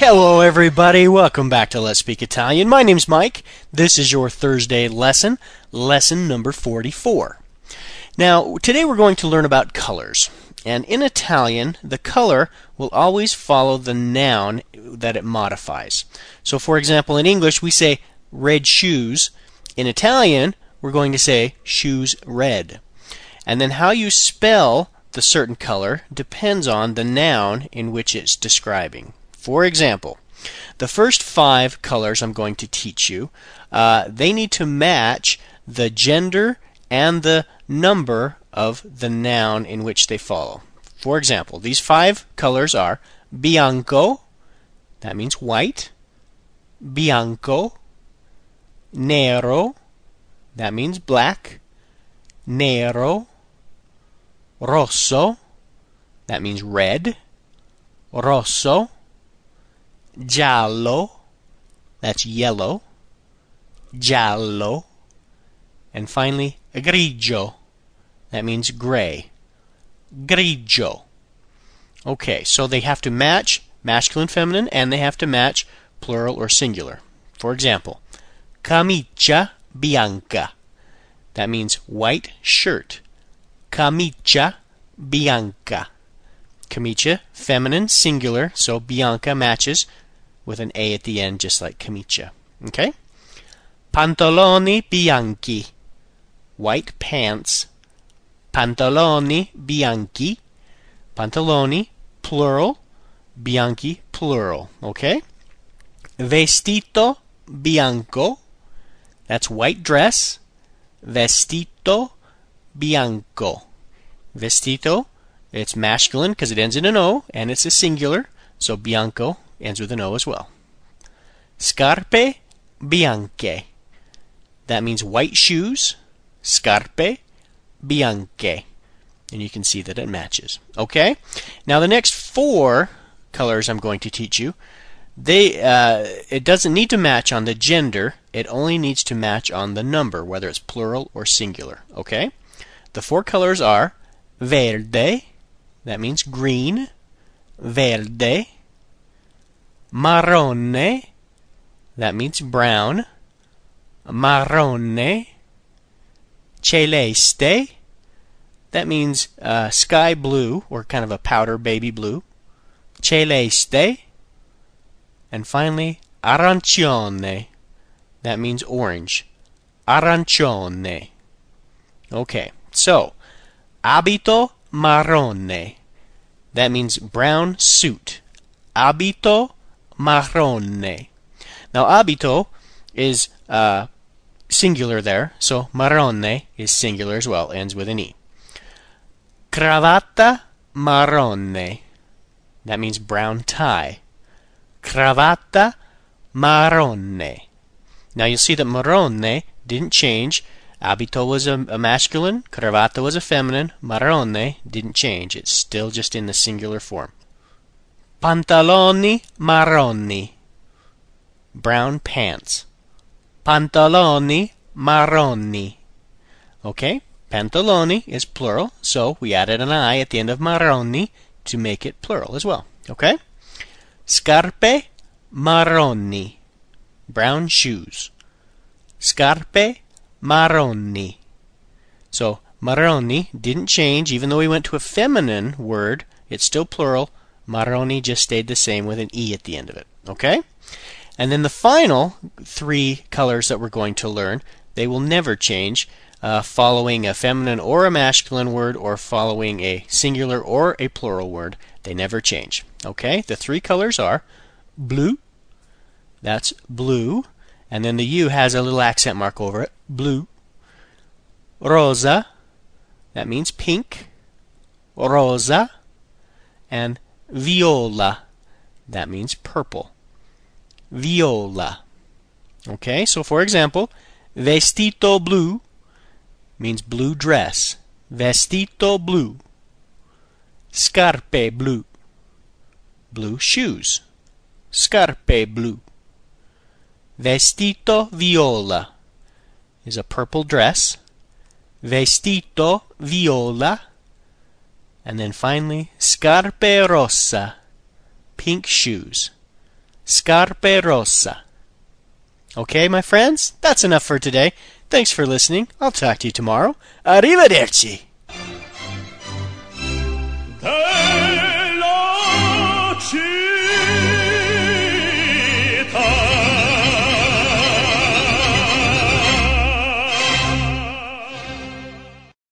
Hello, everybody. Welcome back to Let's Speak Italian. My name's Mike. This is your Thursday lesson, lesson number 44. Now, today we're going to learn about colors. And in Italian, the color will always follow the noun that it modifies. So, for example, in English, we say red shoes. In Italian, we're going to say shoes red. And then how you spell the certain color depends on the noun in which it's describing. For example, the first five colors I'm going to teach you, uh, they need to match the gender and the number of the noun in which they follow. For example, these five colors are bianco, that means white, bianco, nero, that means black, nero, rosso, that means red, rosso, giallo, that's yellow, giallo, and finally grigio, that means gray, grigio. Okay, so they have to match masculine, feminine, and they have to match plural or singular. For example, camicia bianca, that means white shirt, camicia bianca. Camicia, feminine, singular, so bianca matches with an A at the end, just like camicia. Okay? Pantaloni bianchi. White pants. Pantaloni bianchi. Pantaloni, plural. Bianchi, plural. Okay? Vestito bianco. That's white dress. Vestito bianco. Vestito, it's masculine because it ends in an O and it's a singular, so bianco ends with an O as well. Scarpe bianche. That means white shoes. Scarpe bianche. And you can see that it matches. Okay? Now the next four colors I'm going to teach you, they uh, it doesn't need to match on the gender. It only needs to match on the number, whether it's plural or singular. Okay? The four colors are verde, that means green, verde, marrone, that means brown, marrone, celeste, that means uh, sky blue or kind of a powder baby blue, celeste, and finally arancione, that means orange, arancione. Okay, so abito marrone, that means brown suit, abito marrone. Now, abito is uh, singular there, so marrone is singular as well, ends with an E. Cravatta marrone. That means brown tie. Cravatta marrone. Now you'll see that marrone didn't change. Abito was a, a masculine, cravatta was a feminine, marrone didn't change. It's still just in the singular form. Pantaloni marroni. Brown pants. Pantaloni marroni. Okay? Pantaloni is plural, so we added an I at the end of marroni to make it plural as well. Okay? Scarpe marroni. Brown shoes. Scarpe marroni. So marroni didn't change, even though we went to a feminine word, it's still plural. Marroni just stayed the same with an E at the end of it. Okay? And then the final three colors that we're going to learn, they will never change, uh, following a feminine or a masculine word or following a singular or a plural word. They never change. Okay? The three colors are blu, that's blue, and then the U has a little accent mark over it, blu. Rosa, that means pink, rosa, and viola. That means purple. Viola. Okay, so for example, vestito blu means blue dress. Vestito blu. Scarpe blu. Blue shoes. Scarpe blu. Vestito viola is a purple dress. Vestito viola and then finally, scarpe rosa, pink shoes. Scarpe rosa. Okay, my friends, that's enough for today. Thanks for listening. I'll talk to you tomorrow. Arrivederci.